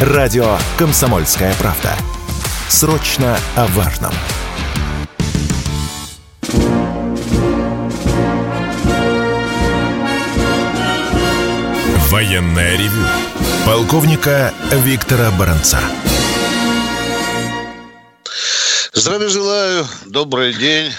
Радио «Комсомольская правда». Срочно о важном. Военное ревю полковника Виктора Баранца. Здравия желаю, добрый день.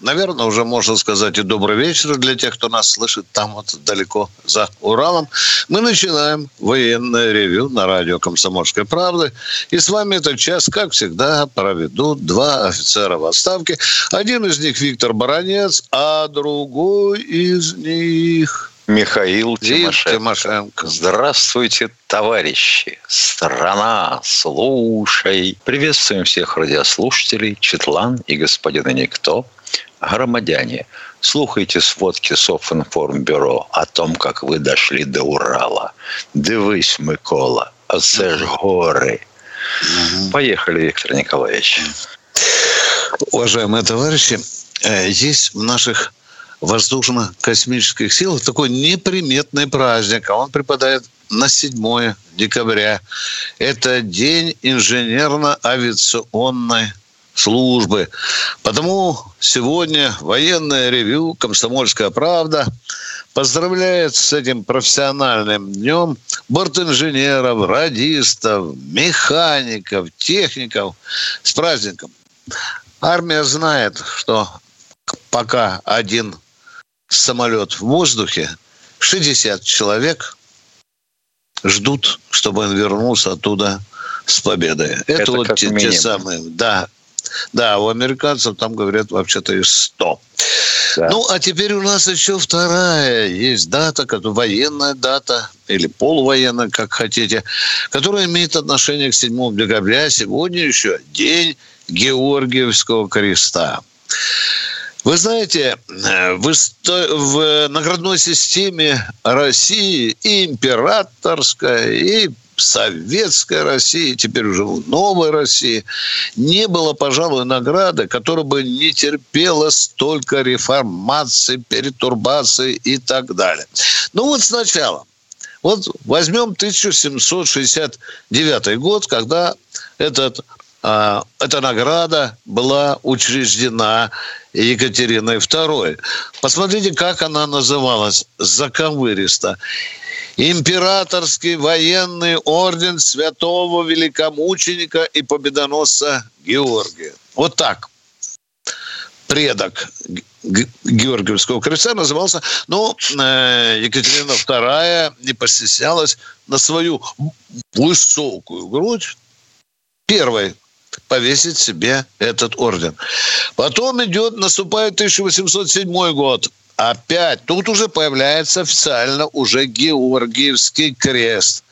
Наверное, уже можно сказать и добрый вечер для тех, кто нас слышит там вот далеко за Уралом. Мы начинаем военное ревю на радио «Комсомольской правды». И с вами этот час, как всегда, проведут два офицера в отставке. Один из них Виктор Баранец, а другой из них... Михаил Тимошенко. Тимошенко. Здравствуйте, товарищи. Страна, слушай. Приветствуем всех радиослушателей, Четлан и господина Никто. Громадяне, слухайте сводки Софинформбюро о том, как вы дошли до Урала. Дивись, Микола, оце ж гори. Поехали, Виктор Николаевич. Уважаемые товарищи, э, есть в наших воздушно-космических сил такой неприметный праздник, а он припадает на 7 декабря. Это День инженерно-авиационной службы. Потому сегодня военное ревю «Комсомольская правда» поздравляет с этим профессиональным днем бортинженеров, радистов, механиков, техников с праздником. Армия знает, что пока один самолет в воздухе, 60 человек ждут, чтобы он вернулся оттуда с победой. Это, Это вот те, те самые, да, да, у американцев там говорят вообще-то и 100. Да. Ну, а теперь у нас еще вторая есть дата, военная дата или полувоенная, как хотите, которая имеет отношение к 7 декабря. Сегодня еще день Георгиевского креста. Вы знаете, э, в, в наградной системе России и императорская, и советской России, теперь уже в новой России, не было, пожалуй, награды, которая бы не терпела столько реформаций, перетурбаций и так далее. Ну вот сначала. Вот возьмем 1769 год, когда этот а, эта награда была учреждена Екатериной II. Посмотрите, как она называлась, заковыристо. Императорский военный орден святого великомученика и победоносца Георгия. Вот так предок Георгиевского креста назывался, э, Екатерина II не постеснялась на свою высокую грудь первой повесить себе этот орден. Потом идет, наступает 1807 год. Опять, тут уже появляется официально уже Георгиевский крест.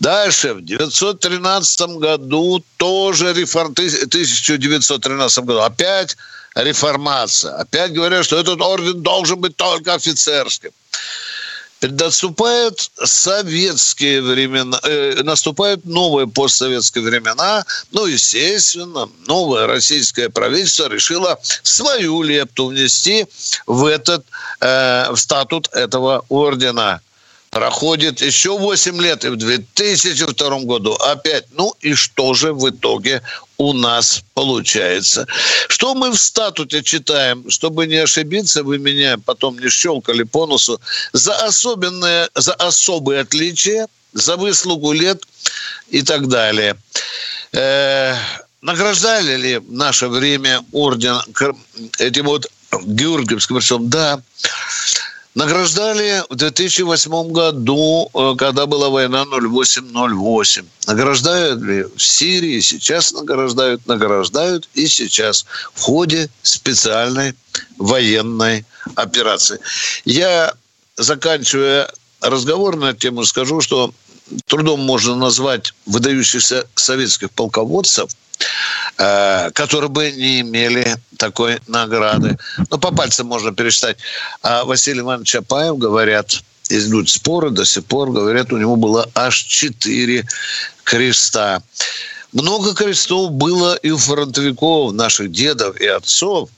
Дальше, в 913 году тоже реформ... 1913 году опять реформация. Опять говорят, что этот орден должен быть только офицерским. Наступают советские времена, э, наступают новые постсоветские времена. Ну, естественно, новое российское правительство решило свою лепту внести в этот э, в статут этого ордена. Проходит еще 8 лет, и в 2002 году опять. Ну и что же в итоге у нас получается? Что мы в статуте читаем, чтобы не ошибиться, вы меня потом не щелкали по носу, за особенные, за особые отличия, за выслугу лет и так далее. Э, награждали ли в наше время орден этим вот Георгиевским? Да. Награждали в 2008 году, э, когда была война 08-08. Награждают ли в Сирии? Сейчас награждают, награждают и сейчас в ходе специальной военной операции. Я, заканчивая разговор на эту тему, скажу, что трудом можно назвать выдающихся советских полководцев – Э, которые бы не имели такой награды. Ну, по пальцам можно пересчитать. А Василий Иванович Чапаев, говорят, идут споры до сих пор, говорят, у него было аж четыре креста. Много крестов было и у фронтовиков, наших дедов и отцов.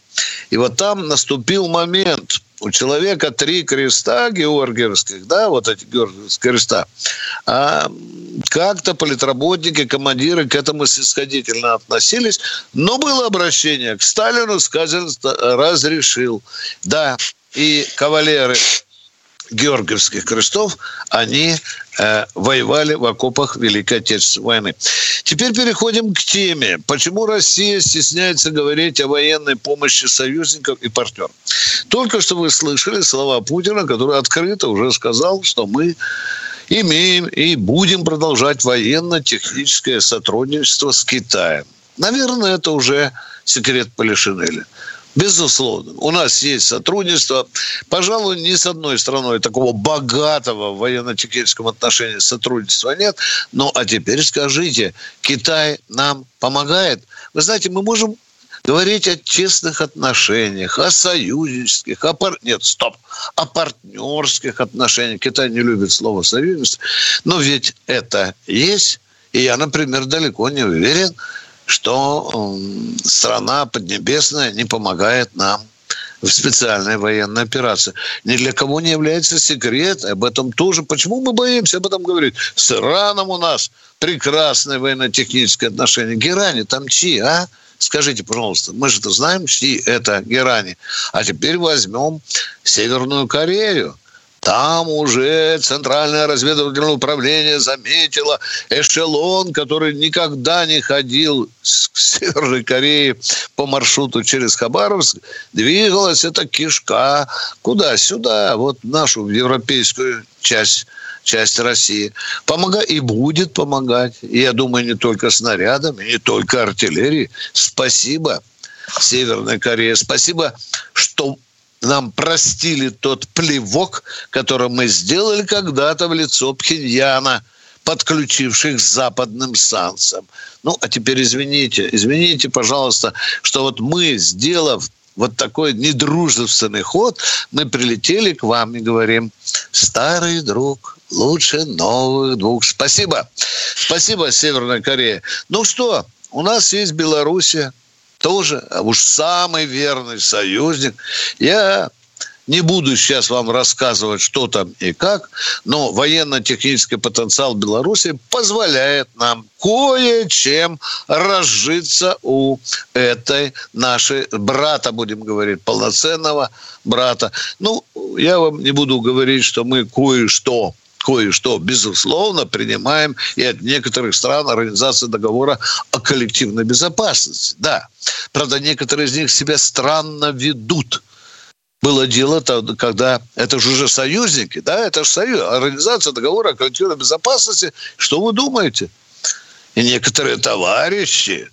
И вот там наступил момент. У человека три креста георгиевских, да, вот эти георгиевские креста. А как-то политработники, командиры к этому снисходительно относились, но было обращение к Сталину, сказано, разрешил. Да, и кавалеры Георгиевских крестов, они э, воевали в окопах Великой Отечественной войны. Теперь переходим к теме. Почему Россия стесняется говорить о военной помощи союзников и партнеров? Только что вы слышали слова Путина, который открыто уже сказал, что мы имеем и будем продолжать военно-техническое сотрудничество с Китаем. Наверное, это уже секрет Полишинеля. Безусловно. У нас есть сотрудничество. Пожалуй, ни с одной страной такого богатого в военно-техническом отношении сотрудничества нет. Ну, а теперь скажите, Китай нам помогает? Вы знаете, мы можем говорить о честных отношениях, о союзнических, о пар... нет, стоп, о партнерских отношениях. Китай не любит слово союзничество, но ведь это есть. И я, например, далеко не уверен, что страна Поднебесная не помогает нам в специальной военной операции. Ни для кого не является секрет. Об этом тоже. Почему мы боимся об этом говорить? С Ираном у нас прекрасное военно-техническое отношение. Герани там чьи, а? Скажите, пожалуйста, мы же это знаем, чьи это Герани. А теперь возьмем Северную Корею. Там уже Центральное разведывательное управление заметило эшелон, который никогда не ходил с Северной Кореи по маршруту через Хабаровск. Двигалась эта кишка куда? Сюда, вот нашу европейскую часть часть России. Помога и будет помогать. И я думаю, не только снарядами, не только артиллерией. Спасибо Северной Корее. Спасибо, что нам простили тот плевок, который мы сделали когда-то в лицо Пхеньяна, подключивших к западным санкциям. Ну, а теперь извините, извините, пожалуйста, что вот мы, сделав вот такой недружественный ход, мы прилетели к вам и говорим, старый друг, лучше новых двух. Спасибо. Спасибо, Северная Корея. Ну что, у нас есть Белоруссия, тоже а уж самый верный союзник. Я не буду сейчас вам рассказывать, что там и как, но военно-технический потенциал Беларуси позволяет нам кое-чем разжиться у этой нашей брата, будем говорить, полноценного брата. Ну, я вам не буду говорить, что мы кое-что кое-что, безусловно, принимаем и от некоторых стран Организации договора о коллективной безопасности. Да. Правда, некоторые из них себя странно ведут. Было дело, когда это же уже союзники, да, это же союз, Организация договора о коллективной безопасности. Что вы думаете? И некоторые товарищи,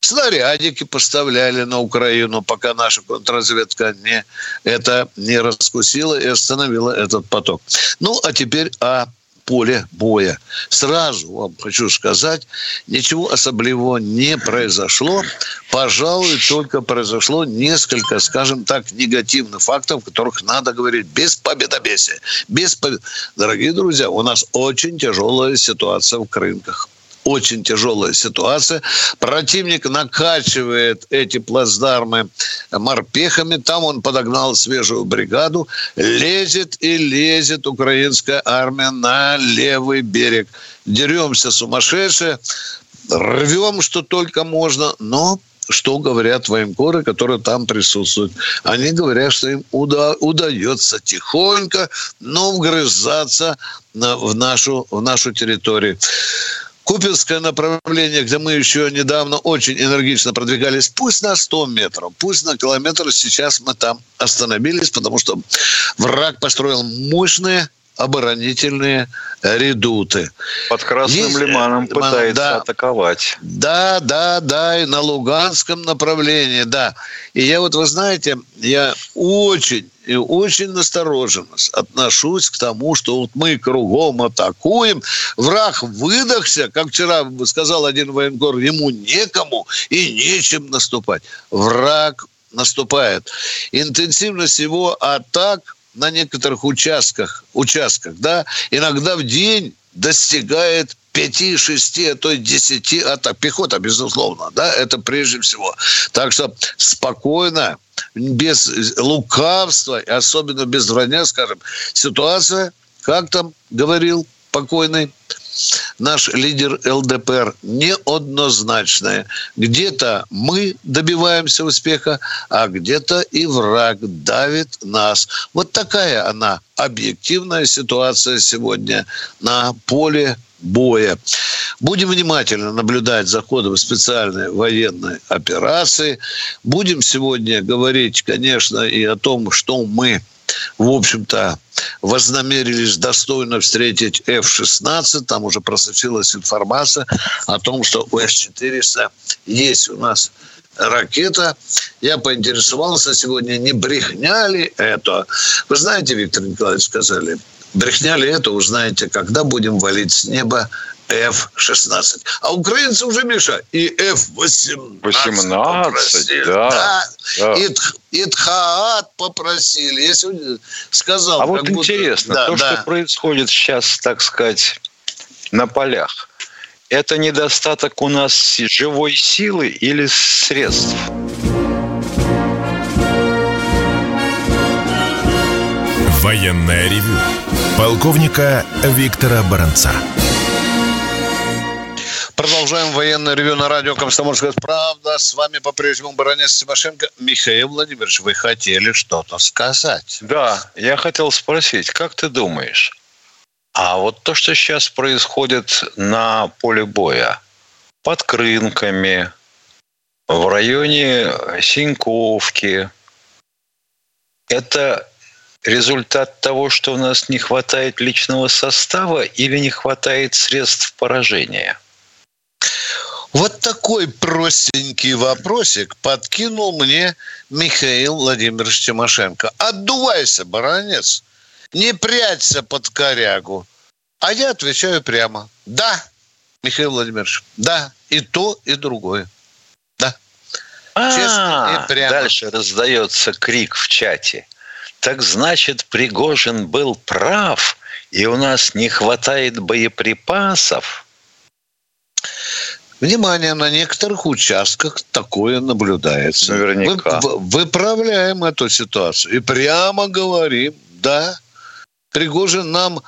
снарядики поставляли на Украину, пока наша контрразведка не, это не раскусила и остановила этот поток. Ну, а теперь о поле боя. Сразу вам хочу сказать, ничего особливого не произошло. Пожалуй, только произошло несколько, скажем так, негативных фактов, о которых надо говорить без победобесия. Без побед... Дорогие друзья, у нас очень тяжелая ситуация в рынках очень тяжелая ситуация. Противник накачивает эти плацдармы морпехами. Там он подогнал свежую бригаду. Лезет и лезет украинская армия на левый берег. Деремся сумасшедшие. Рвем, что только можно. Но что говорят военкоры, которые там присутствуют. Они говорят, что им уда- удается тихонько, но вгрызаться на, в, нашу, в нашу территорию. Купинское направление, где мы еще недавно очень энергично продвигались, пусть на 100 метров, пусть на километр, сейчас мы там остановились, потому что враг построил мощные оборонительные редуты. Под Красным Есть, Лиманом э, пытается да, атаковать. Да, да, да, и на Луганском направлении, да. И я вот, вы знаете, я очень и очень настороженно отношусь к тому, что вот мы кругом атакуем. Враг выдохся, как вчера сказал один военкор, ему некому и нечем наступать. Враг наступает. Интенсивность его атак на некоторых участках, участках, да, иногда в день достигает 5, 6, а то и 10 атак. Пехота, безусловно, да, это прежде всего. Так что спокойно, без лукавства, особенно без вранья, скажем, ситуация, как там говорил покойный наш лидер ЛДПР неоднозначная. Где-то мы добиваемся успеха, а где-то и враг давит нас. Вот такая она объективная ситуация сегодня на поле боя. Будем внимательно наблюдать за ходом специальной военной операции. Будем сегодня говорить, конечно, и о том, что мы в общем-то, вознамерились достойно встретить F-16. Там уже просочилась информация о том, что у С-400 есть у нас ракета. Я поинтересовался сегодня, не брехня ли это. Вы знаете, Виктор Николаевич, сказали, брехня ли это, узнаете, когда будем валить с неба F-16. А украинцы уже, Миша, и F-18 попросили. Да, да. да. И, и Тхаат попросили. Я сегодня сказал. А вот будто... интересно, да, то, да. что происходит сейчас, так сказать, на полях, это недостаток у нас живой силы или средств? Военная ревю. Полковника Виктора Баранца. Продолжаем военное ревю на радио «Комсомольская правда». С вами по-прежнему баронец Тимошенко. Михаил Владимирович, вы хотели что-то сказать. Да, я хотел спросить, как ты думаешь, а вот то, что сейчас происходит на поле боя, под Крынками, в районе Синьковки, это результат того, что у нас не хватает личного состава или не хватает средств поражения – вот такой простенький вопросик подкинул мне Михаил Владимирович Тимошенко. Отдувайся, баронец. Не прячься под корягу. А я отвечаю прямо. Да, Михаил Владимирович, да, и то, и другое. Да. Честно и прямо. Дальше раздается крик в чате. Так значит, Пригожин был прав, и у нас не хватает боеприпасов? Внимание, на некоторых участках такое наблюдается. Наверняка. Вы, выправляем эту ситуацию и прямо говорим, да, Пригожин нам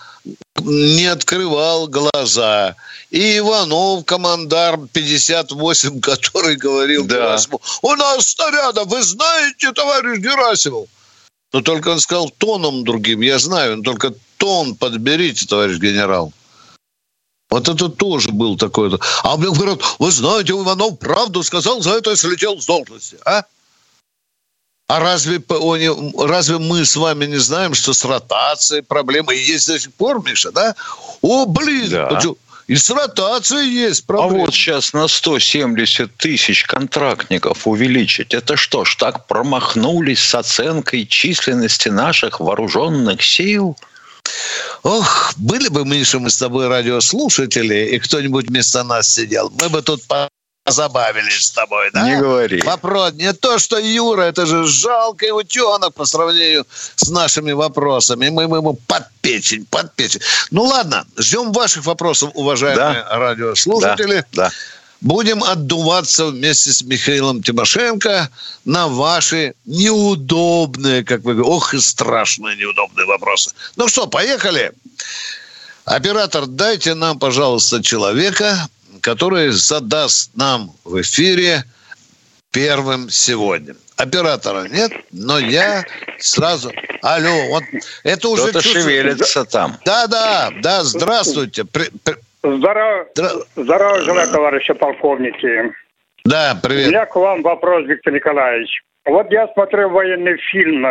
не открывал глаза. И Иванов, командар 58, который говорил да. Герасиму, у нас снарядов, вы знаете, товарищ Герасимов. Но только он сказал тоном другим, я знаю, но только тон подберите, товарищ генерал. Вот это тоже был такой. А мне говорят, вы знаете, Иванов правду сказал, за это я слетел с должности. А? А разве, разве мы с вами не знаем, что с ротацией проблемы есть до сих пор, Миша, да? О, блин, да. и с ротацией есть проблемы. А вот сейчас на 170 тысяч контрактников увеличить, это что ж, так промахнулись с оценкой численности наших вооруженных сил – Ох, были бы, Миша, мы с тобой радиослушатели, и кто-нибудь вместо нас сидел, мы бы тут позабавились с тобой, да? Не говори. Вопрос не то, что Юра, это же жалкий утенок по сравнению с нашими вопросами. Мы, мы ему под печень, под печень. Ну ладно, ждем ваших вопросов, уважаемые да. радиослушатели. Да. да будем отдуваться вместе с Михаилом Тимошенко на ваши неудобные, как вы говорите, ох и страшные неудобные вопросы. Ну что, поехали? Оператор, дайте нам, пожалуйста, человека, который задаст нам в эфире первым сегодня. Оператора нет, но я сразу... Алло, вот это уже... Кто-то шевелится там. Да-да, да, здравствуйте. При, при, Здорово, Здорово желаю, товарищи полковники. Да, привет. У меня к вам вопрос, Виктор Николаевич. Вот я смотрел военный фильм.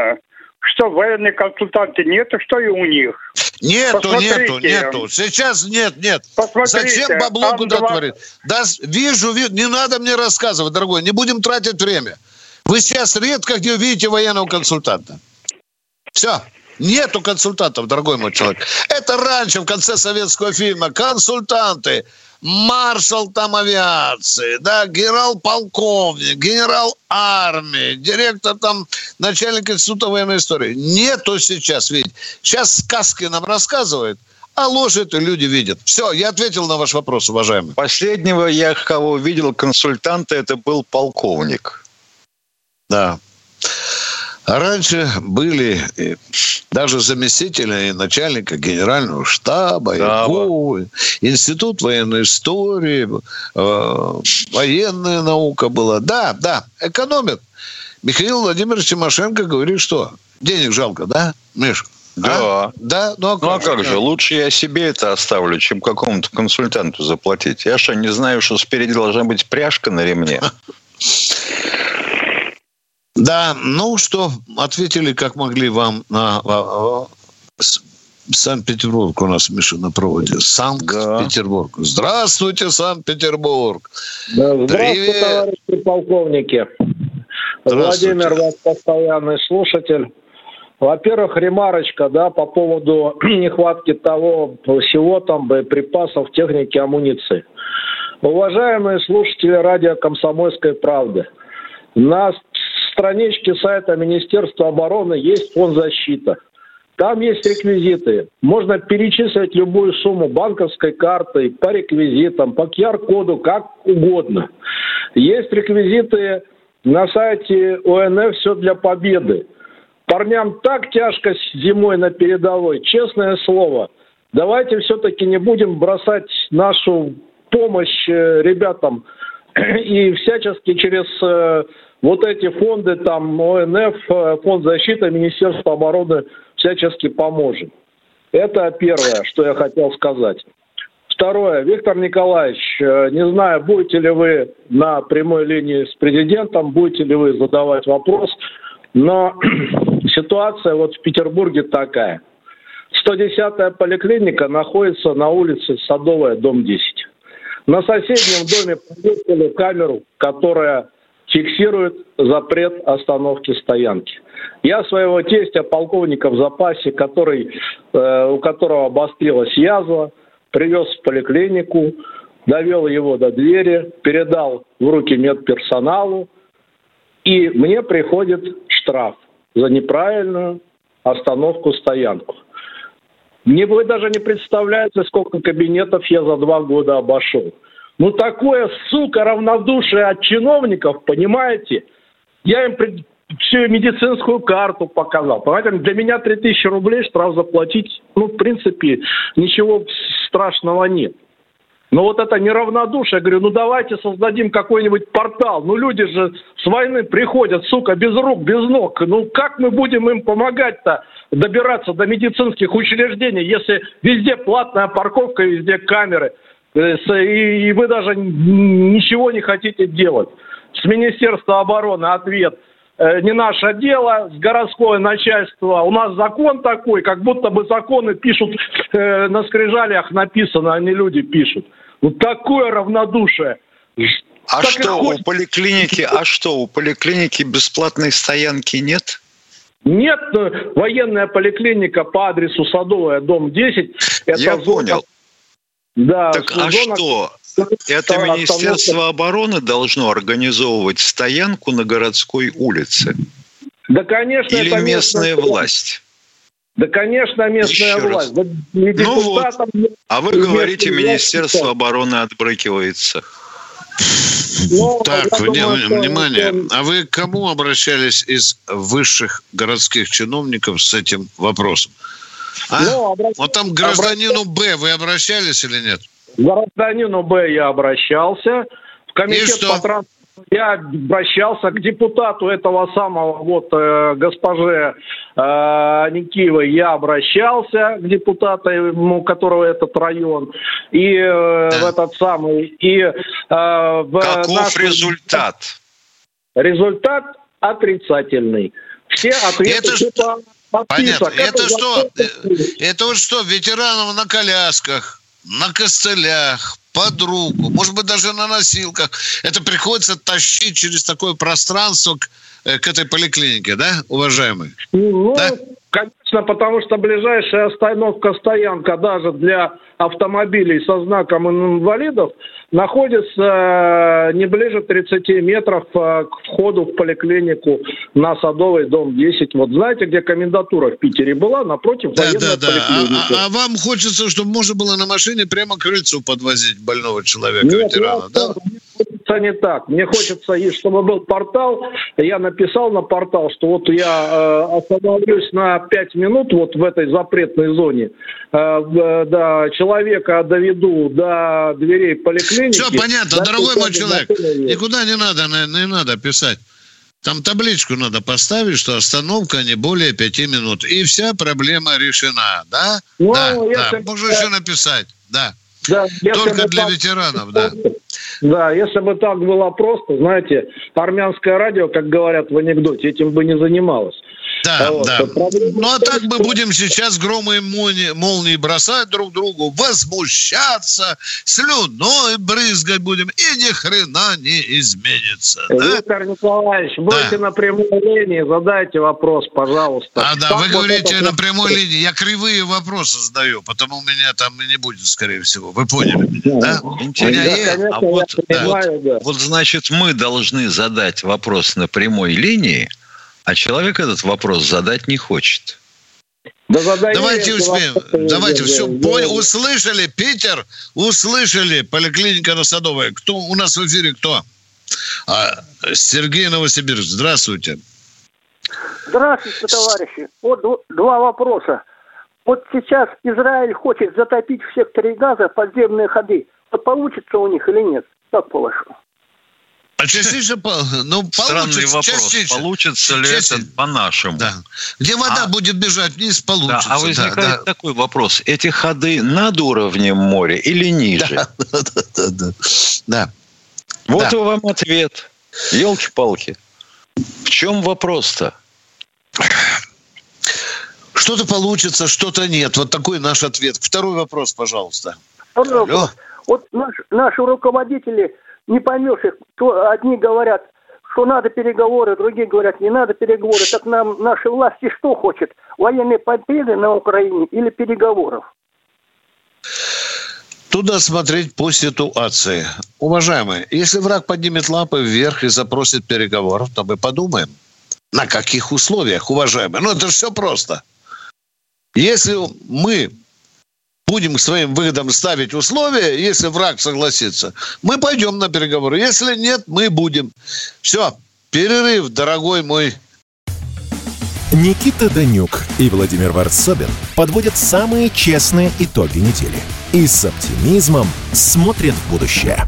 Что, военные консультанты нету, что и у них? Нету, Посмотрите. нету, нету. Сейчас нет, нет. Посмотрите, Зачем бабло куда два... творить? Да, вижу, вижу, не надо мне рассказывать, дорогой, не будем тратить время. Вы сейчас редко где увидите военного консультанта. Все. Нету консультантов, дорогой мой человек. Это раньше, в конце советского фильма, консультанты, маршал там авиации, да, генерал-полковник, генерал армии, директор там, начальник института военной истории. Нету сейчас, видите. Сейчас сказки нам рассказывают, а ложь это люди видят. Все, я ответил на ваш вопрос, уважаемый. Последнего я кого видел консультанта, это был полковник. Да. А раньше были даже заместители начальника генерального штаба, да, ИГУ, Институт военной истории, э, военная наука была. Да, да, экономят. Михаил Владимирович Тимошенко говорит, что денег жалко, да, Миш? Да. А? Да? Ну, а как, ну, а как же? Лучше я себе это оставлю, чем какому-то консультанту заплатить. Я что, не знаю, что спереди должна быть пряжка на ремне? Да, ну что, ответили как могли вам на Санкт-Петербург у нас, Миша, на проводе. Санкт-Петербург. Да. Здравствуйте, Санкт-Петербург. Да, здравствуйте, Привет. товарищи полковники. Владимир, ваш постоянный слушатель. Во-первых, ремарочка, да, по поводу нехватки того всего там, боеприпасов, техники, амуниции. Уважаемые слушатели радио «Комсомольской правды», на страничке сайта Министерства обороны есть фонд защиты. Там есть реквизиты. Можно перечислить любую сумму банковской картой, по реквизитам, по QR-коду, как угодно. Есть реквизиты на сайте ОНФ «Все для победы». Парням так тяжко зимой на передовой, честное слово. Давайте все-таки не будем бросать нашу помощь э, ребятам и всячески через э, вот эти фонды, там ОНФ, э, Фонд защиты, Министерство обороны всячески поможет. Это первое, что я хотел сказать. Второе. Виктор Николаевич, э, не знаю, будете ли вы на прямой линии с президентом, будете ли вы задавать вопрос, но ситуация вот в Петербурге такая. 110-я поликлиника находится на улице Садовая, дом 10. На соседнем доме повесили камеру, которая фиксирует запрет остановки стоянки. Я своего тестя, полковника в запасе, который, э, у которого обострилась язва, привез в поликлинику, довел его до двери, передал в руки медперсоналу, и мне приходит штраф за неправильную остановку стоянку. Мне вы даже не представляете, сколько кабинетов я за два года обошел. Ну, такое, сука, равнодушие от чиновников, понимаете? Я им пред... всю медицинскую карту показал. Понимаете, для меня 3000 рублей штраф заплатить, ну, в принципе, ничего страшного нет. Но вот это неравнодушие, я говорю, ну давайте создадим какой-нибудь портал. Ну люди же с войны приходят, сука, без рук, без ног. Ну как мы будем им помогать-то добираться до медицинских учреждений, если везде платная парковка, везде камеры? Э, и вы даже ничего не хотите делать. С Министерства обороны ответ не наше дело, с городское начальство. У нас закон такой, как будто бы законы пишут э, на скрижалях написано, а не люди пишут. Вот такое равнодушие. А так что у поликлиники, а что у поликлиники бесплатной стоянки нет? Нет, военная поликлиника по адресу Садовая, дом 10. Это Я зона, понял. Да, так а что? Это Министерство обороны должно организовывать стоянку на городской улице? Да, конечно. Или это местная власть? Да, конечно, местная Еще власть. Да, ну вот. А вы говорите, Министерство власти. обороны отбрыкивается. Но, так, думаю, внимание. Что... А вы к кому обращались из высших городских чиновников с этим вопросом? А? Ну, обращ... Вот там гражданину Б вы обращались или нет? Гражданину Б я обращался. В комитет по транспорту я обращался к депутату этого самого вот э, госпоже э, Никиевой. Я обращался к депутату, у которого этот район. И э, да. в этот самый... И, э, в Каков наш... результат? Результат отрицательный. Все ответы... Это типа, Понятно. Это, это что? Это вот что, ветеранов на колясках, на костылях, под руку, может быть, даже на носилках. Это приходится тащить через такое пространство к, э, к этой поликлинике, да, уважаемый? Ну, да? конечно, потому что ближайшая остановка-стоянка даже для автомобилей со знаком инвалидов находится э, не ближе 30 метров э, к входу в поликлинику на Садовый дом 10. Вот знаете, где комендатура в Питере была? Напротив да, военной да, да. поликлиники. А, а, а вам хочется, чтобы можно было на машине прямо к крыльцу подвозить больного человека, Нет, ветерана, да? Хочется не так. Мне хочется, чтобы был портал. Я написал на портал, что вот я э, остановлюсь на 5 минут вот в этой запретной зоне. Э, до человека доведу до дверей поликлиники. Все понятно, дорогой мой человек. Никуда не надо, не надо писать. Там табличку надо поставить, что остановка не более пяти минут. И вся проблема решена, да? Ну, да, да. Можно еще написать, да. Да, Только для так, ветеранов, да. Да, если бы так было просто, знаете, армянское радио, как говорят в анекдоте, этим бы не занималось. Да, вот. да. Ну, а так мы будем сейчас громы и молнии, молнии бросать друг другу, возмущаться, слюной брызгать будем, и ни хрена не изменится. Виктор да? Николаевич, будьте да. на прямой линии, задайте вопрос, пожалуйста. А, да, вы вот говорите это... на прямой линии, я кривые вопросы задаю, потому у меня там и не будет, скорее всего. Вы поняли меня, да? Интересно. Да, конечно, а вот, понимаю, вот, да. вот, значит, мы должны задать вопрос на прямой линии, а человек этот вопрос задать не хочет. Да давайте успеем. Давайте, все, понял, услышали, Питер, услышали, поликлиника на Садовой. Кто у нас в эфире, кто? А, Сергей Новосибирск, здравствуйте. Здравствуйте, товарищи. Вот два вопроса. Вот сейчас Израиль хочет затопить в секторе газа подземные ходы. Вот получится у них или нет? Как по-вашему? А частично, ну, Странный вопрос. Частично. Получится ли частично. это по-нашему? Да. Где вода а, будет бежать вниз, получится. Да, а возникает да, да. такой вопрос. Эти ходы над уровнем моря или ниже? Да, да, да. да. да. Вот да. вам ответ. Елки-палки. В чем вопрос-то? Что-то получится, что-то нет. Вот такой наш ответ. Второй вопрос, пожалуйста. Второй вопрос. Вот наш, наши руководители не поймешь их. То одни говорят, что надо переговоры, другие говорят, не надо переговоры. Так нам наши власти что хочет? Военные победы на Украине или переговоров? Туда смотреть по ситуации. Уважаемые, если враг поднимет лапы вверх и запросит переговоров, то мы подумаем, на каких условиях, уважаемые. Ну, это же все просто. Если мы будем к своим выгодам ставить условия, если враг согласится, мы пойдем на переговоры. Если нет, мы будем. Все, перерыв, дорогой мой. Никита Данюк и Владимир Варсобин подводят самые честные итоги недели. И с оптимизмом смотрят в будущее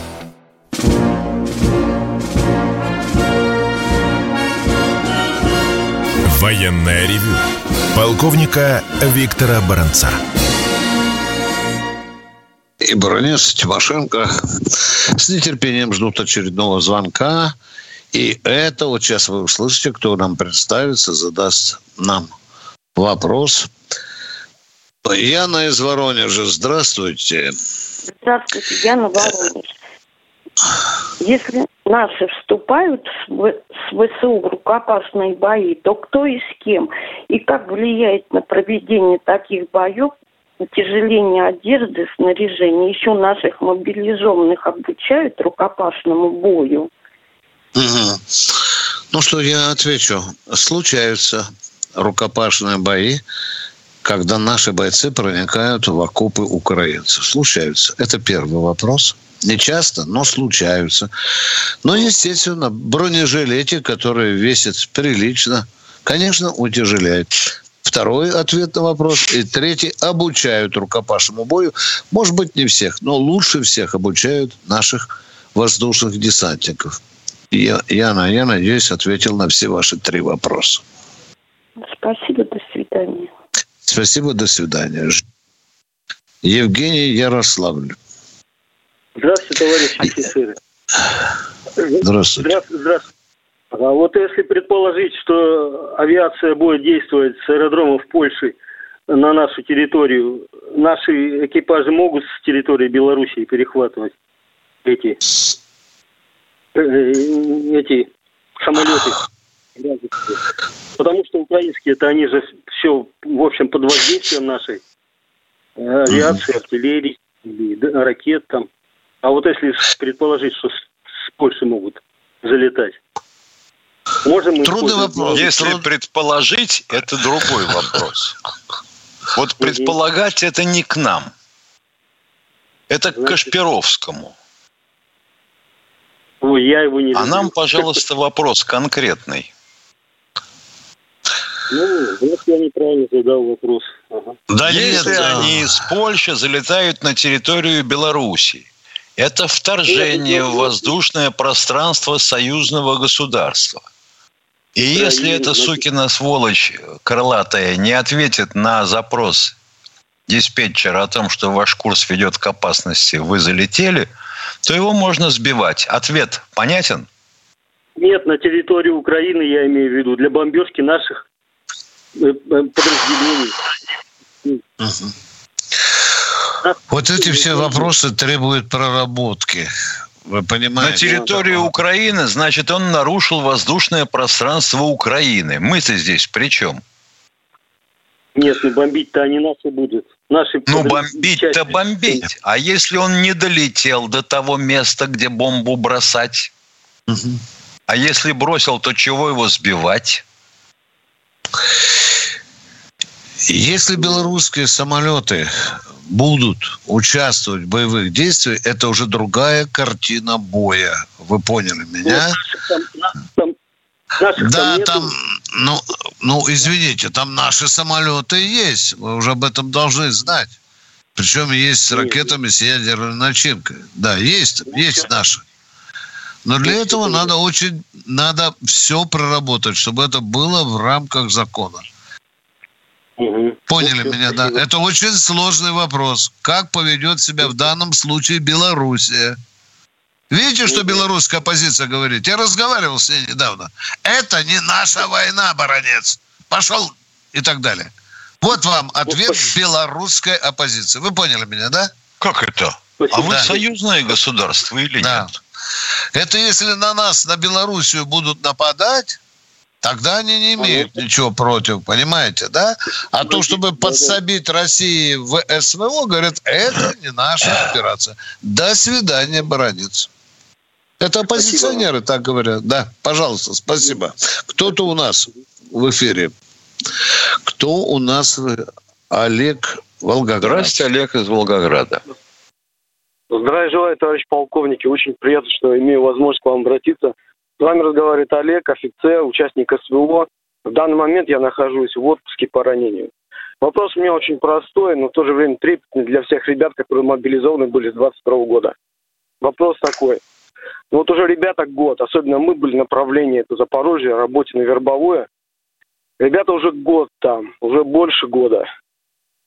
Военное ревю полковника Виктора Баранца. И Баранец Тимошенко с нетерпением ждут очередного звонка. И это вот сейчас вы услышите, кто нам представится, задаст нам вопрос. Яна из Воронежа, здравствуйте. Здравствуйте, Яна Воронеж. Если наши вступают с ВСУ в рукопашные бои, то кто и с кем? И как влияет на проведение таких боев утяжеление одежды, снаряжения? Еще наших мобилизованных обучают рукопашному бою? Угу. Ну что, я отвечу. Случаются рукопашные бои, когда наши бойцы проникают в окопы украинцев. Случаются. Это первый вопрос. Не часто, но случаются. Но, естественно, бронежилети, которые весят прилично, конечно, утяжеляют. Второй ответ на вопрос. И третий. Обучают рукопашному бою. Может быть, не всех, но лучше всех обучают наших воздушных десантников. Я, Яна, я надеюсь, ответил на все ваши три вопроса. Спасибо, до свидания. Спасибо, до свидания. Евгений Ярославль. Здравствуйте, товарищи офицеры. Здравствуйте. Здравствуйте. А вот если предположить, что авиация будет действовать с аэродромов Польши на нашу территорию, наши экипажи могут с территории Белоруссии перехватывать эти, э, эти самолеты. Потому что украинские, это они же все, в общем, под воздействием нашей э, авиации, артиллерии, ракет там. А вот если предположить, что с Польши могут залетать, Можем Трудный вопрос. Если Труд... предположить, это другой вопрос. Вот предполагать это не к нам. Это к Кашпировскому. Ну, я его не А нам, пожалуйста, вопрос конкретный. Ну, вот я неправильно задал вопрос. Ага. Да если да. они из Польши залетают на территорию Белоруссии, это вторжение в воздушное пространство союзного государства. И если эта сукина сволочь крылатая не ответит на запрос диспетчера о том, что ваш курс ведет к опасности, вы залетели, то его можно сбивать. Ответ понятен? Нет, на территории Украины, я имею в виду, для бомбежки наших э, э, подразделений. Вот эти все вопросы требуют проработки. Вы понимаете? На территории Украины, значит, он нарушил воздушное пространство Украины. Мы-то здесь при чем? Нет, ну бомбить-то они нас и будут. Наши ну, бомбить-то бомбить. А если он не долетел до того места, где бомбу бросать? Угу. А если бросил, то чего его сбивать? Если белорусские самолеты будут участвовать в боевых действиях, это уже другая картина боя. Вы поняли меня? да, там, ну, ну, извините, там наши самолеты есть. Вы уже об этом должны знать. Причем есть с ракетами с ядерной начинкой. Да, есть, есть наши. Но для этого надо очень, надо все проработать, чтобы это было в рамках закона. Угу. Поняли меня, да? Это очень сложный вопрос. Как поведет себя в данном случае Белоруссия? Видите, что белорусская оппозиция говорит? Я разговаривал с ней недавно. Это не наша война, баронец. Пошел и так далее. Вот вам ответ белорусской оппозиции. Вы поняли меня, да? Как это? А вы да. союзное государство или да. нет? Это если на нас, на Белоруссию будут нападать, Тогда они не имеют Понятно. ничего против, понимаете, да? А то, чтобы подсобить России в СВО, говорят, это не наша операция. До свидания, баронец. Это оппозиционеры спасибо. так говорят. Да, пожалуйста, спасибо. Кто-то у нас в эфире. Кто у нас? Олег Волгоград. Здравствуйте, Олег из Волгограда. Здравия желаю, товарищ полковники. Очень приятно, что имею возможность к вам обратиться. С вами разговаривает Олег, офицер, участник СВО. В данный момент я нахожусь в отпуске по ранению. Вопрос у меня очень простой, но в то же время трепетный для всех ребят, которые мобилизованы были с 22 года. Вопрос такой. Ну вот уже ребята год, особенно мы были направление это Запорожье, работе на вербовое. Ребята уже год там, уже больше года.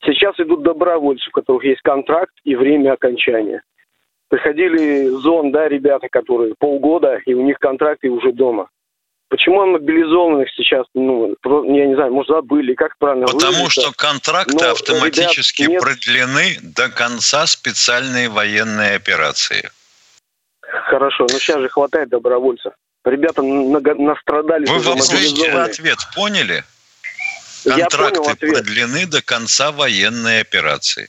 Сейчас идут добровольцы, у которых есть контракт и время окончания. Приходили зон, да, ребята, которые полгода, и у них контракты уже дома. Почему мобилизованных сейчас, ну, я не знаю, может, забыли, как правильно Потому что контракты Но, автоматически ребят, продлены до конца специальной военной операции. Хорошо, но сейчас же хватает добровольцев. Ребята настрадали. Вы, вы ответ поняли? Контракты понял ответ. продлены до конца военной операции.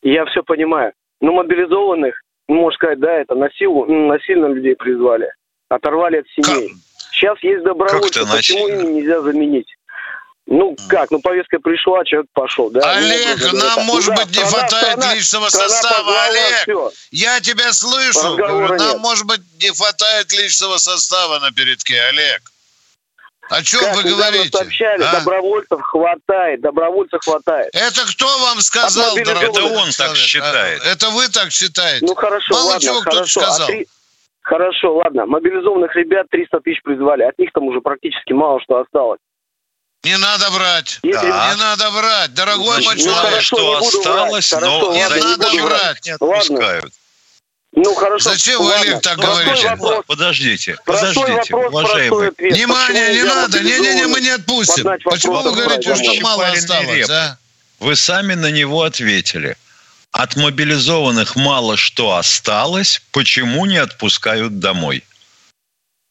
Я все понимаю. Ну, мобилизованных, ну, можно сказать, да, это на силу, ну, насильно людей призвали. Оторвали от семей. Как? Сейчас есть добровольцы, почему ими нельзя заменить? Ну как, ну повестка пришла, человек пошел, да? Олег, ну, нам, это. может ну, быть, не страна, хватает страна, личного страна состава, Олег. Все. Я тебя слышу. Говорю, нам, нет. может быть, не хватает личного состава на передке, Олег. О чем как вы говорите? сообщали, а? добровольцев хватает, добровольцев хватает. Это кто вам сказал, дорогой? Это он так а, считает. А, это вы так считаете? Ну хорошо, Мало ладно, чего кто-то сказал. А три... Хорошо, ладно. Мобилизованных ребят 300 тысяч призвали. От них там уже практически мало что осталось. Не надо брать. да. Не надо брать, дорогой мой человек. Ну, хорошо, что осталось, брать. но не надо брать. Не отпускают. Ладно. Ну хорошо. Зачем вы, Олег, так говорите? Вопрос. Подождите, подождите, вопрос, уважаемый. Внимание, не надо, не-не-не, мы не отпустим. Почему вы говорите, что мало осталось, а? Вы сами на него ответили. От мобилизованных мало что осталось, почему не отпускают домой?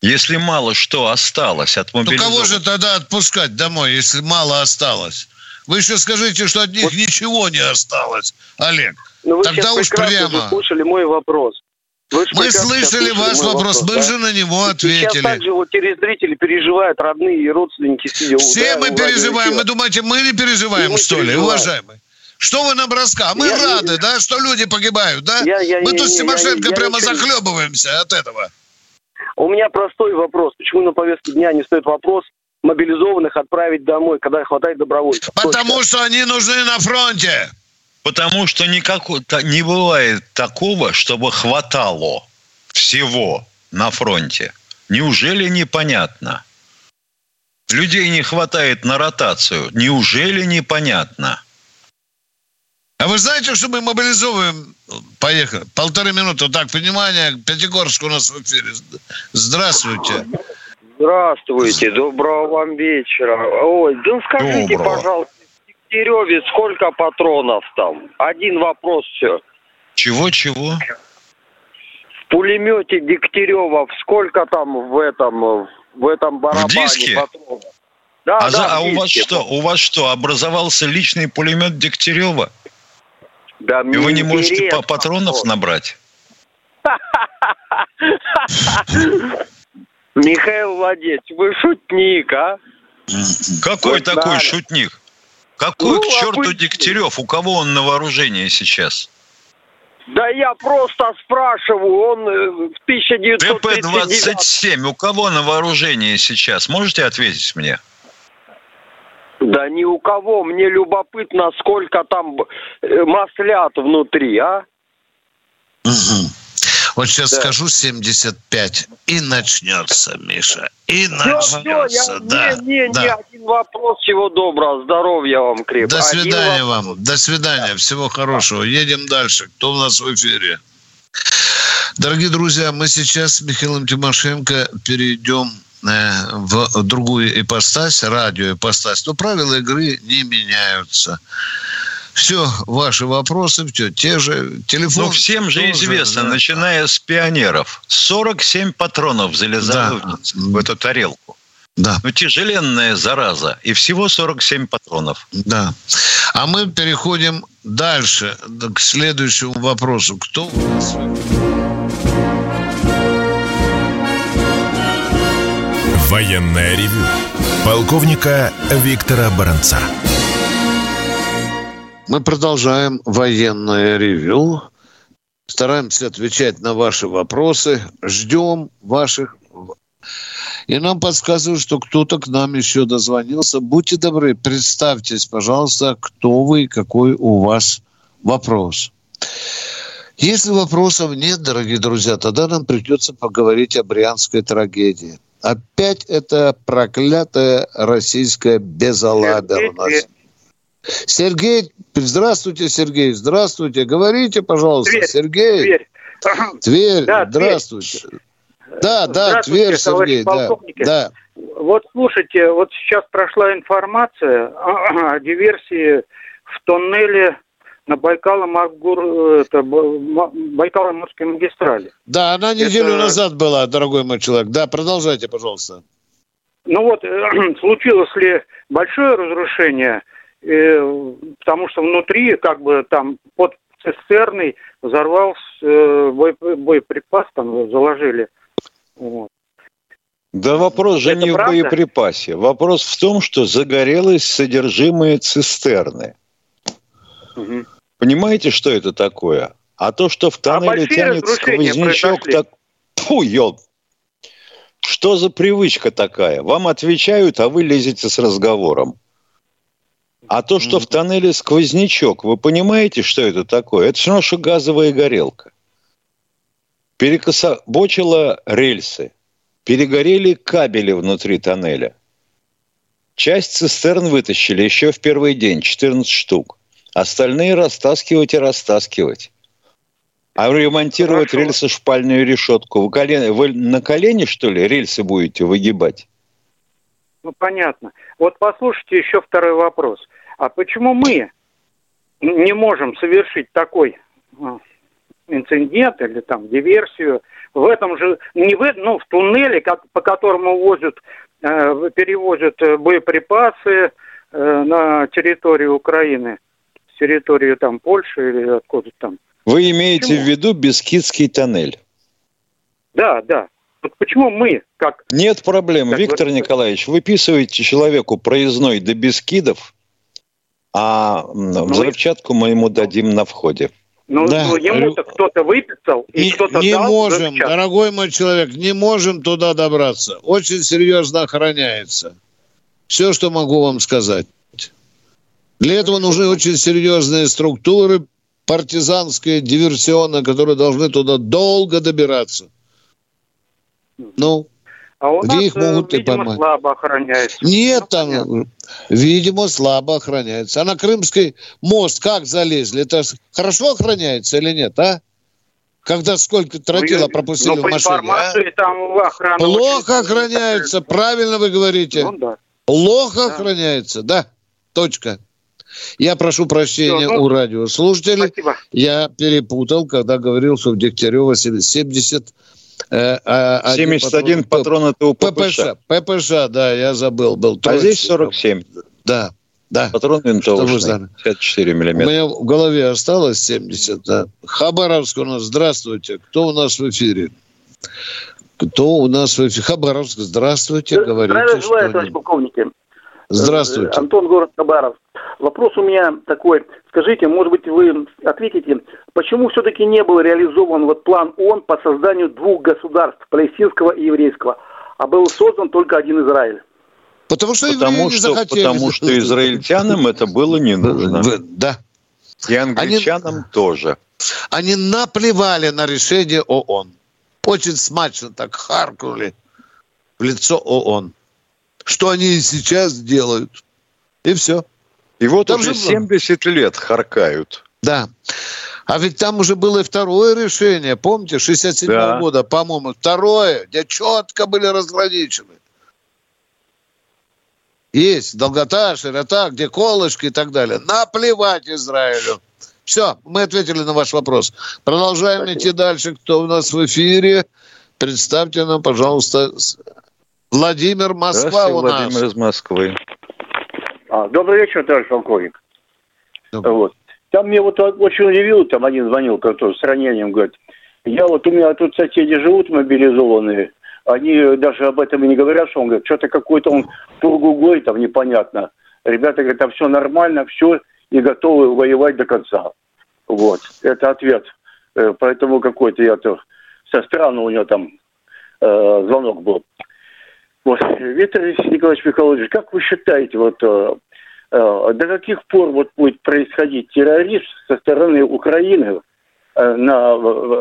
Если мало что осталось от мобилизованных... Ну кого же тогда отпускать домой, если мало осталось? Вы еще скажите, что от них вот. ничего не осталось, Олег. Ну, вы Тогда уж прямо. слушали мой вопрос. Вы Мы слышали вас вопрос, мы да? же на него ответили. Сейчас также вот телезрители переживают, родные и родственники сидят. Все да, мы переживаем. Вы думаете, мы не переживаем, мы что переживаем. ли, уважаемые? Что вы нам рассказываете? Мы я, рады, я, да, что люди погибают, да? Я, я, мы я, тут с Тимошенко я, прямо я, захлебываемся от этого. У меня простой вопрос. Почему на повестке дня не стоит вопрос мобилизованных отправить домой, когда хватает добровольцев? Потому Точно. что они нужны на фронте. Потому что никакого, не бывает такого, чтобы хватало всего на фронте. Неужели непонятно? Людей не хватает на ротацию. Неужели непонятно? А вы знаете, что мы мобилизовываем? Поехали. Полторы минуты. Так, внимание, Пятигорск у нас в эфире. Здравствуйте. Здравствуйте, доброго вам вечера. Ой, да скажите, доброго. пожалуйста, Дегтяреве сколько патронов там? Один вопрос все. Чего-чего? В пулемете Дегтярева сколько там в этом, в этом барабане в диске? патронов? Да, а, да, за, а у вас что? У вас что, образовался личный пулемет Дегтярева? Да, И вы не можете патронов набрать? Михаил Владимирович, вы шутник, а? Какой такой шутник? Какой ну, к черту обычный. Дегтярев? У кого он на вооружении сейчас? Да я просто спрашиваю, он э, в 1939... ТП-27 у кого на вооружении сейчас? Можете ответить мне? Да ни у кого. Мне любопытно, сколько там э, маслят внутри, а? Угу. Вот сейчас да. скажу 75, и начнется, Миша. И начнется, все, я, да. Не, не, да. не, один вопрос. Всего доброго, здоровья вам крепко. До свидания вам, до свидания, всего хорошего. Едем дальше. Кто у нас в эфире? Дорогие друзья, мы сейчас с Михаилом Тимошенко перейдем э, в другую ипостась, радиоипостась. Но правила игры не меняются все ваши вопросы, все те же. Телефон. Ну, всем же тоже, известно, да. начиная с пионеров, 47 патронов залезают да. в эту тарелку. Да. Ну, тяжеленная зараза. И всего 47 патронов. Да. А мы переходим дальше, к следующему вопросу. Кто у нас? Военная ревю. Полковника Виктора Баранца. Мы продолжаем военное ревю. Стараемся отвечать на ваши вопросы. Ждем ваших. И нам подсказывают, что кто-то к нам еще дозвонился. Будьте добры, представьтесь, пожалуйста, кто вы и какой у вас вопрос. Если вопросов нет, дорогие друзья, тогда нам придется поговорить о брянской трагедии. Опять это проклятая российская безалабер у нас. Сергей, здравствуйте, Сергей, здравствуйте. Говорите, пожалуйста, Тверь, Сергей. Тверь. Тверь, да, здравствуйте. Тверь. Да, да, Тверь, Сергей, да, да. Вот слушайте, вот сейчас прошла информация о, диверсии в тоннеле на Байкало-Маргур, это, Байкало-Морской магистрали. Да, она неделю это... назад была, дорогой мой человек. Да, продолжайте, пожалуйста. Ну вот, случилось ли большое разрушение – потому что внутри, как бы там под цистерной взорвался э, боеприпас, там заложили. Вот. Да вопрос же Это не правда? в боеприпасе. Вопрос в том, что загорелось содержимое цистерны. Угу. Понимаете, что это такое? А то, что в а тоннеле а тянет сквознячок, так... Фу, ёб. Что за привычка такая? Вам отвечают, а вы лезете с разговором. А то, что в тоннеле сквознячок, вы понимаете, что это такое? Это все равно, что газовая горелка. Перекособочила рельсы. Перегорели кабели внутри тоннеля. Часть цистерн вытащили еще в первый день, 14 штук. Остальные растаскивать и растаскивать. А ремонтировать Хорошо. рельсы шпальную решетку. Вы, колен... вы на колени, что ли, рельсы будете выгибать? Ну, понятно. Вот послушайте еще второй вопрос. А почему мы не можем совершить такой а, инцидент или там диверсию в этом же, не в, ну, в туннеле, как, по которому возят, э, перевозят э, боеприпасы э, на территорию Украины, с территории там Польши или откуда там. Вы имеете Почему? в виду Бескидский тоннель? Да, да. Вот почему мы, как... Нет проблем, как Виктор вы... Николаевич. Выписываете человеку проездной до Бескидов, а ну, взрывчатку мы ему дадим на входе. Ну, да. ну ему-то кто-то выписал, и, и кто-то Не дал можем, дорогой мой человек, не можем туда добраться. Очень серьезно охраняется. Все, что могу вам сказать. Для этого нужны очень серьезные структуры, партизанские, диверсионные, которые должны туда долго добираться. Ну, а у нас, их могут э, видимо, поймать. слабо охраняется. Нет, ну, там, понятно. видимо, слабо охраняется. А на Крымский мост как залезли? Это хорошо охраняется или нет, а? Когда сколько тротила ну, пропустили ну, в машине, а? там охрана Плохо охраняется, правильно вы говорите. Ну, да. Плохо да. охраняется, да, точка. Я прошу прощения Все, ну, у радиослушателей. Спасибо. Я перепутал, когда говорил, что в Дегтярево 70 71 патрон это у ППШ. ППШ, да, я забыл. Был а здесь 47. Да, да. Патрон винтовочный, 54 миллиметра. У меня в голове осталось 70, да. Хабаровск у нас, здравствуйте. Кто у нас в эфире? Кто у нас в эфире? Хабаровск, здравствуйте, говорите. Здравия желаю, товарищ полковники. Здравствуйте. Антон, город Хабаровск. Вопрос у меня такой. Скажите, может быть, вы ответите, почему все-таки не был реализован вот план ООН по созданию двух государств, палестинского и еврейского, а был создан только один Израиль? Потому что потому что, не захотели. Потому что израильтянам это было не нужно. Да. И англичанам они, тоже. Они наплевали на решение ООН. Очень смачно так харкнули в лицо ООН. Что они и сейчас делают. И все. И вот там уже 70 лет харкают. Да. А ведь там уже было и второе решение, помните, 67 -го да. года, по-моему, второе, где четко были разграничены. Есть долгота, широта, где колышки и так далее. Наплевать Израилю. Все, мы ответили на ваш вопрос. Продолжаем Спасибо. идти дальше. Кто у нас в эфире? Представьте нам, пожалуйста, Владимир Москва у нас. Владимир из Москвы. А, добрый вечер, товарищ полковник. Добрый. Вот. Там мне вот очень удивил, там один звонил, который с ранением, говорит, я вот, у меня тут соседи живут мобилизованные, они даже об этом и не говорят, что он говорит, что-то какой-то он тургугой там непонятно. Ребята говорят, там все нормально, все, и готовы воевать до конца. Вот, это ответ. Э, поэтому какой-то я-то со странно у него там э, звонок был. Вот, Виктор Николаевич Михайлович, как вы считаете, вот Э, до каких пор вот будет происходить терроризм со стороны Украины э, на,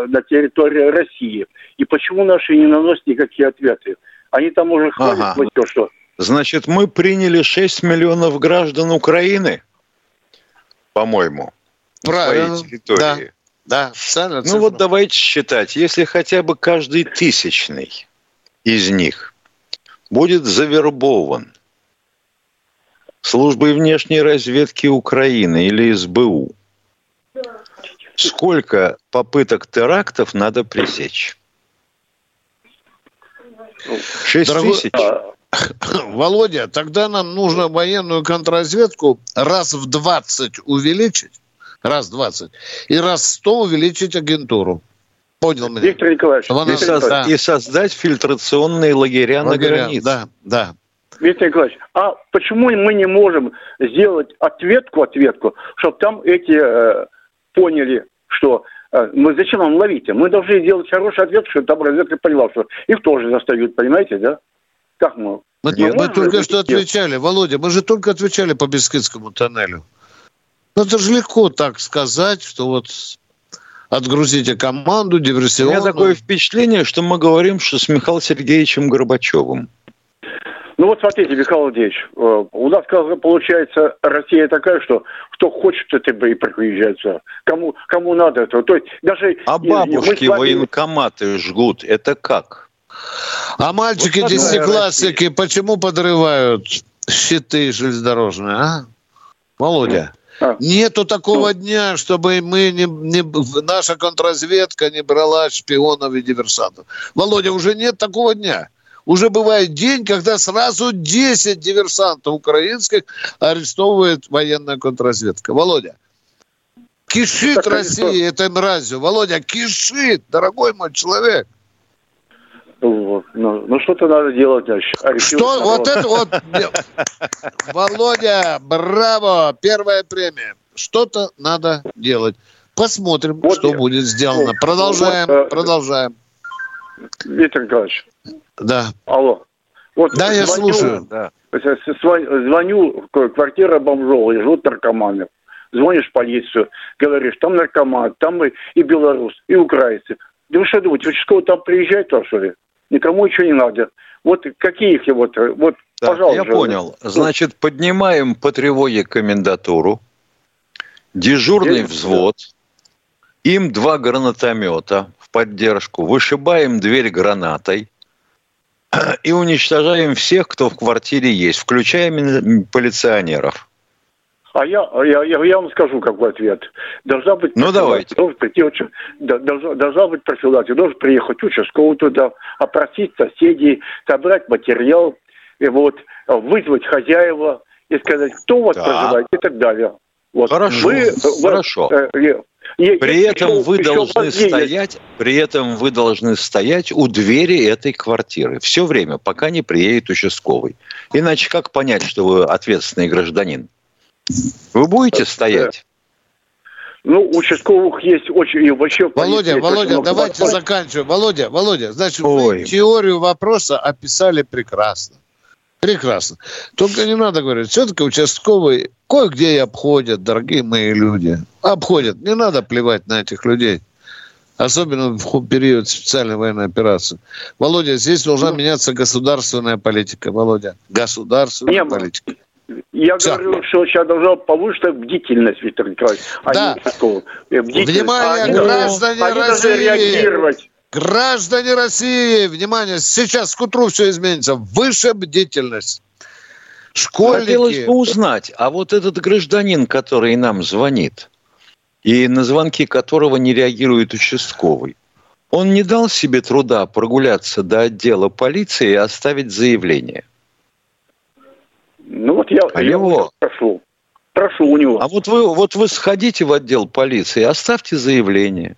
на территории России? И почему наши не наносят никакие ответы? Они там уже хвалят ага. все, что... Значит, мы приняли 6 миллионов граждан Украины, по-моему, Правильно. своей территории. Да, да Ну вот давайте считать, если хотя бы каждый тысячный из них будет завербован – службой внешней разведки Украины или СБУ. Сколько попыток терактов надо пресечь? Шесть тысяч. Володя, тогда нам нужно военную контрразведку раз в 20 увеличить, раз в 20, и раз в 100 увеличить агентуру. Понял меня? Виктор Николаевич. И, Виктор Николаевич. и создать фильтрационные лагеря, лагеря на границе. Да, да. Виктор Николаевич, а почему мы не можем сделать ответку, ответку, чтобы там эти э, поняли, что э, мы зачем нам ловить? Мы должны сделать хороший ответ, чтобы там разведка поняла, что их тоже застают, понимаете, да? Как мы? Мы, мы, мы только что отвечали, Володя, мы же только отвечали по Бескидскому тоннелю. Ну, это же легко так сказать, что вот отгрузите команду диверсионную. У меня такое впечатление, что мы говорим, что с Михаилом Сергеевичем Горбачевым. Ну вот смотрите, Михаил Владимирович, э, у нас получается Россия такая, что кто хочет, это и приезжает Кому, кому надо это. То есть даже... А бабушки вами... военкоматы жгут, это как? А мальчики вот десятиклассники почему подрывают щиты железнодорожные, а? Володя. А. Нету такого ну. дня, чтобы мы не, не, наша контрразведка не брала шпионов и диверсантов. Володя, уже нет такого дня. Уже бывает день, когда сразу 10 диверсантов украинских арестовывает военная контрразведка. Володя, кишит так, Россия этой мразью. Володя, кишит, дорогой мой человек. Ну, ну что-то надо делать дальше. Что? Вот это вот... Володя, браво! Первая премия. Что-то надо делать. Посмотрим, вот что я. будет сделано. Продолжаем, вот, э, продолжаем. Виктор Николаевич. Да. Алло. Вот да, звоню, я слушаю. Да. Звоню, квартира бомжовая, живут наркоманы. Звонишь в полицию, говоришь, там наркоман, там и, и белорус, и украинцы. Да вы что думаете, участковый там приезжает, то, что ли? Никому ничего не надо. Вот какие их вот, вот да, пожалуйста. Я понял. Значит, поднимаем по тревоге комендатуру, дежурный Здесь, взвод, им два гранатомета в поддержку, вышибаем дверь гранатой, и уничтожаем всех, кто в квартире есть, включая полиционеров. А я, я, я, я вам скажу какой ответ. Должна быть ну, давайте. Должен прийти, должна, должна быть профилактика. Должен приехать участковый туда, опросить соседей, собрать материал, и вот, вызвать хозяева и сказать, кто у вас да. проживает и так далее. Вот. Хорошо, Вы, хорошо. Э, при этом вы должны стоять, при этом вы должны стоять у двери этой квартиры все время, пока не приедет участковый. Иначе как понять, что вы ответственный гражданин? Вы будете стоять? Ну, участковых есть очень и вообще. Володя, Володя, давайте заканчиваем. Володя, Володя, значит, Ой. вы теорию вопроса описали прекрасно. Прекрасно. Только не надо говорить, все-таки участковый кое-где и обходят, дорогие мои люди. Обходят. Не надо плевать на этих людей. Особенно в период специальной военной операции. Володя, здесь должна ну, меняться государственная политика. Володя, государственная не, политика. Я Все. говорю, что сейчас должна повышена бдительность, Виктор Николаевич. Да. Внимание, они, граждане они России! реагировать. Граждане России, внимание, сейчас к утру все изменится. Выше бдительность. Школьники... Хотелось бы узнать, а вот этот гражданин, который нам звонит, и на звонки которого не реагирует участковый, он не дал себе труда прогуляться до отдела полиции и оставить заявление – ну вот я, а я его прошу. Прошу у него. А вот вы, вот вы сходите в отдел полиции, оставьте заявление.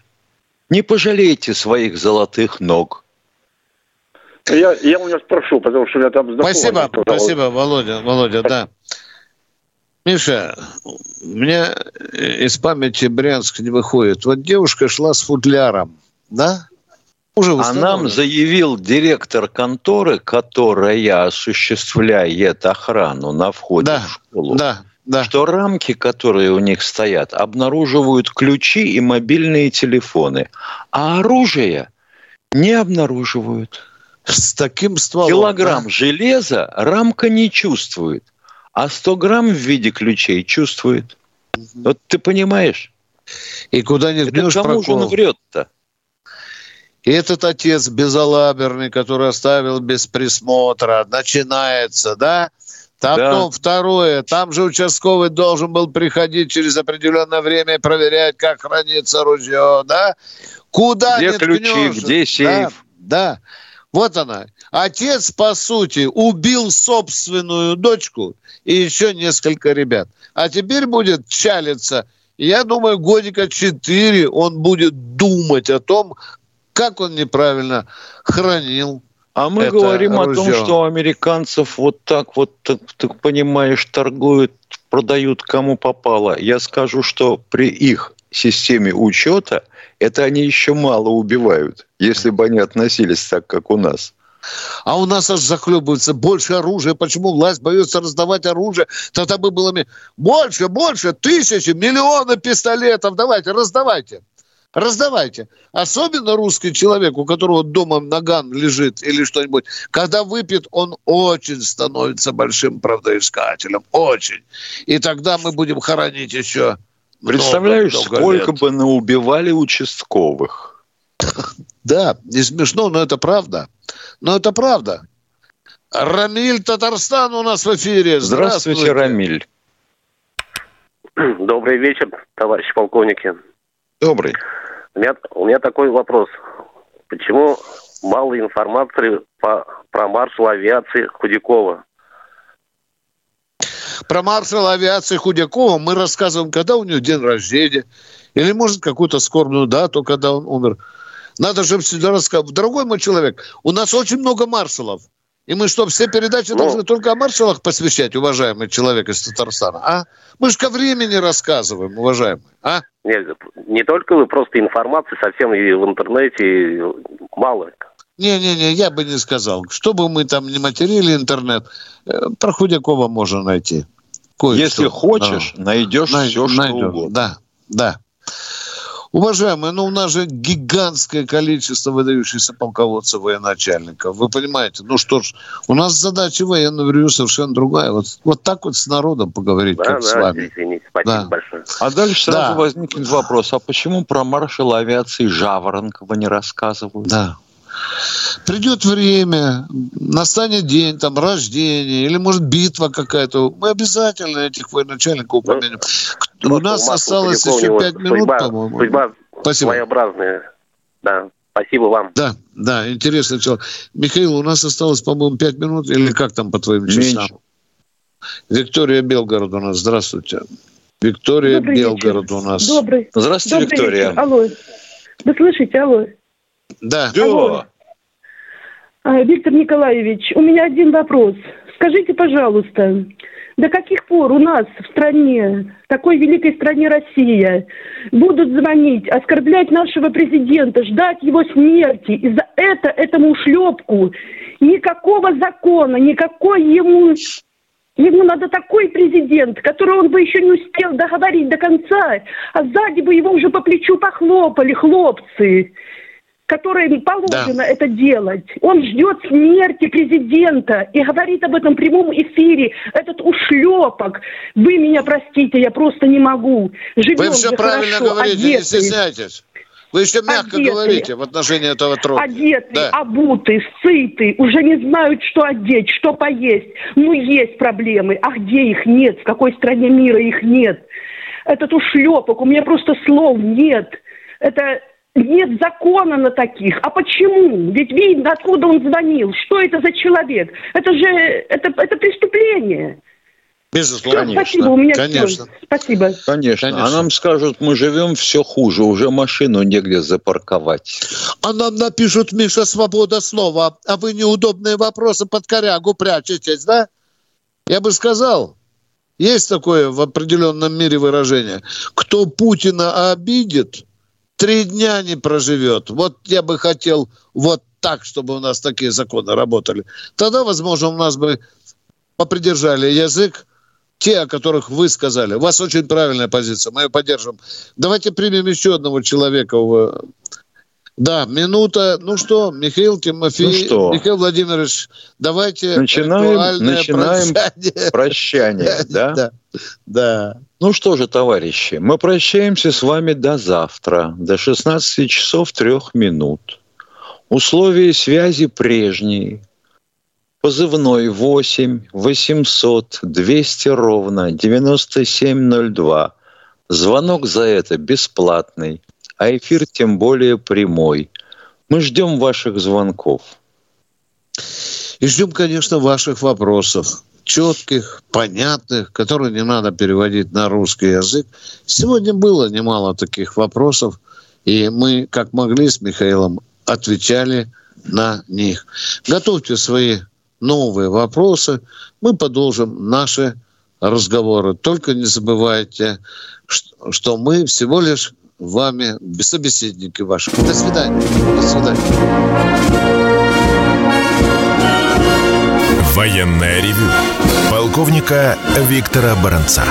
Не пожалейте своих золотых ног. Я, я у него спрошу, потому что у меня там знакомый. Спасибо, спасибо, Володя, Володя, да. Миша, у меня из памяти Брянск не выходит. Вот девушка шла с футляром, да? Уже а нам заявил директор конторы, которая осуществляет охрану на входе да, в школу, да, да. что рамки, которые у них стоят, обнаруживают ключи и мобильные телефоны, а оружие не обнаруживают. С таким стволом. Килограмм да? железа рамка не чувствует, а 100 грамм в виде ключей чувствует. Вот ты понимаешь? И куда не ткнешь кому прокол. же он врет-то? И этот отец безалаберный, который оставил без присмотра, начинается, да? Потом да. второе, там же участковый должен был приходить через определенное время и проверять, как хранится ружье, да? Куда где не ключи, ткнешь? где сейф? Да, да. Вот она. Отец, по сути, убил собственную дочку и еще несколько ребят. А теперь будет чалиться. Я думаю, годика четыре он будет думать о том, как он неправильно хранил а мы это говорим ружье. о том, что американцев вот так вот, так, так понимаешь, торгуют, продают кому попало. Я скажу, что при их системе учета это они еще мало убивают, если бы они относились так, как у нас. А у нас аж захлебывается больше оружия. Почему власть боится раздавать оружие? Тогда бы было больше, больше, тысячи, миллионы пистолетов. Давайте, раздавайте. Раздавайте. Особенно русский человек, у которого дома наган лежит или что-нибудь, когда выпьет, он очень становится большим правдоискателем. Очень. И тогда мы будем хоронить еще Представляешь, много, много сколько лет. бы наубивали участковых. Да, не смешно, но это правда. Но это правда. Рамиль Татарстан у нас в эфире. Здравствуйте, Здравствуйте Рамиль. Добрый вечер, товарищи полковники. Добрый. У меня, у меня такой вопрос. Почему мало информации по, про маршала авиации Худякова? Про маршала авиации Худякова мы рассказываем, когда у него день рождения, или, может, какую-то скорбную дату, когда он умер. Надо же всегда рассказывать. Дорогой мой человек, у нас очень много маршалов. И мы что, все передачи ну, должны только о маршалах посвящать, уважаемый человек из Татарстана, а? Мы же ко времени рассказываем, уважаемый, а? Нет, не только вы, просто информации совсем и в интернете мало. Не-не-не, я бы не сказал. Что бы мы там не материли интернет, э, про Худякова можно найти. Кое-что. Если хочешь, да. найдешь Най- все, что найдешь. угодно. Да, да. Уважаемые, ну у нас же гигантское количество выдающихся полководцев военачальников. Вы понимаете, ну что ж, у нас задача военного ревью совершенно другая. Вот, вот так вот с народом поговорить, да, как да, с вами. Извините, спасибо да. большое. А дальше сразу да. возникнет вопрос, а почему про маршала авиации Жаворонкова не рассказывают? Да. Придет время, настанет день, там, рождение, или, может, битва какая-то. Мы обязательно этих военачальников упомянем. Ну, У нас осталось еще пять минут, по-моему. Судьба Спасибо. своеобразная. Да. Спасибо вам. Да, да, интересно. Человек. Михаил, у нас осталось, по-моему, пять минут, или как там по твоим часам? Меньше. Виктория Белгород у нас. Здравствуйте. Виктория Добрый Белгород вечер. у нас. Добрый. Здравствуйте, Добрый Виктория. Вечер. Алло. Вы слышите? Алло. Да. Алло. А, Виктор Николаевич, у меня один вопрос. Скажите, пожалуйста, до каких пор у нас в стране, такой великой стране Россия, будут звонить, оскорблять нашего президента, ждать его смерти, и за это, этому шлепку никакого закона, никакой ему Ему надо такой президент, которого он бы еще не успел договорить до конца, а сзади бы его уже по плечу похлопали хлопцы которым положено да. это делать. Он ждет смерти президента и говорит об этом в прямом эфире. Этот ушлепок. Вы меня простите, я просто не могу. Живем Вы все правильно хорошо, говорите, одетый. не стесняйтесь. Вы еще мягко одетый, говорите в отношении этого труда. Одетый, да. обутый, сытый, уже не знают, что одеть, что поесть. Ну, есть проблемы. А где их нет? В какой стране мира их нет? Этот ушлепок, у меня просто слов нет. Это нет закона на таких. А почему? Ведь видно, откуда он звонил. Что это за человек? Это же это, это преступление. Безусловно. Все, спасибо, у меня Конечно. все. Спасибо. Конечно. Конечно. А нам скажут, мы живем все хуже, уже машину негде запарковать. А нам напишут, Миша, свобода слова, а вы неудобные вопросы под корягу прячетесь, да? Я бы сказал, есть такое в определенном мире выражение. Кто Путина обидит, три дня не проживет. Вот я бы хотел вот так, чтобы у нас такие законы работали. Тогда, возможно, у нас бы попридержали язык те, о которых вы сказали. У вас очень правильная позиция, мы ее поддержим. Давайте примем еще одного человека. Да, минута. Ну что, Михаил Тимофеев, ну что? Михаил Владимирович, давайте начинаем, начинаем прощание. прощание да? да? Да. Ну что же, товарищи, мы прощаемся с вами до завтра, до 16 часов 3 минут. Условия связи прежние. Позывной 8 800 200 ровно 9702. Звонок за это бесплатный а эфир тем более прямой. Мы ждем ваших звонков. И ждем, конечно, ваших вопросов четких, понятных, которые не надо переводить на русский язык. Сегодня было немало таких вопросов, и мы, как могли с Михаилом, отвечали на них. Готовьте свои новые вопросы, мы продолжим наши разговоры. Только не забывайте, что мы всего лишь вами, собеседники ваши. До свидания. До свидания. Военная ревю. Полковника Виктора Баранца.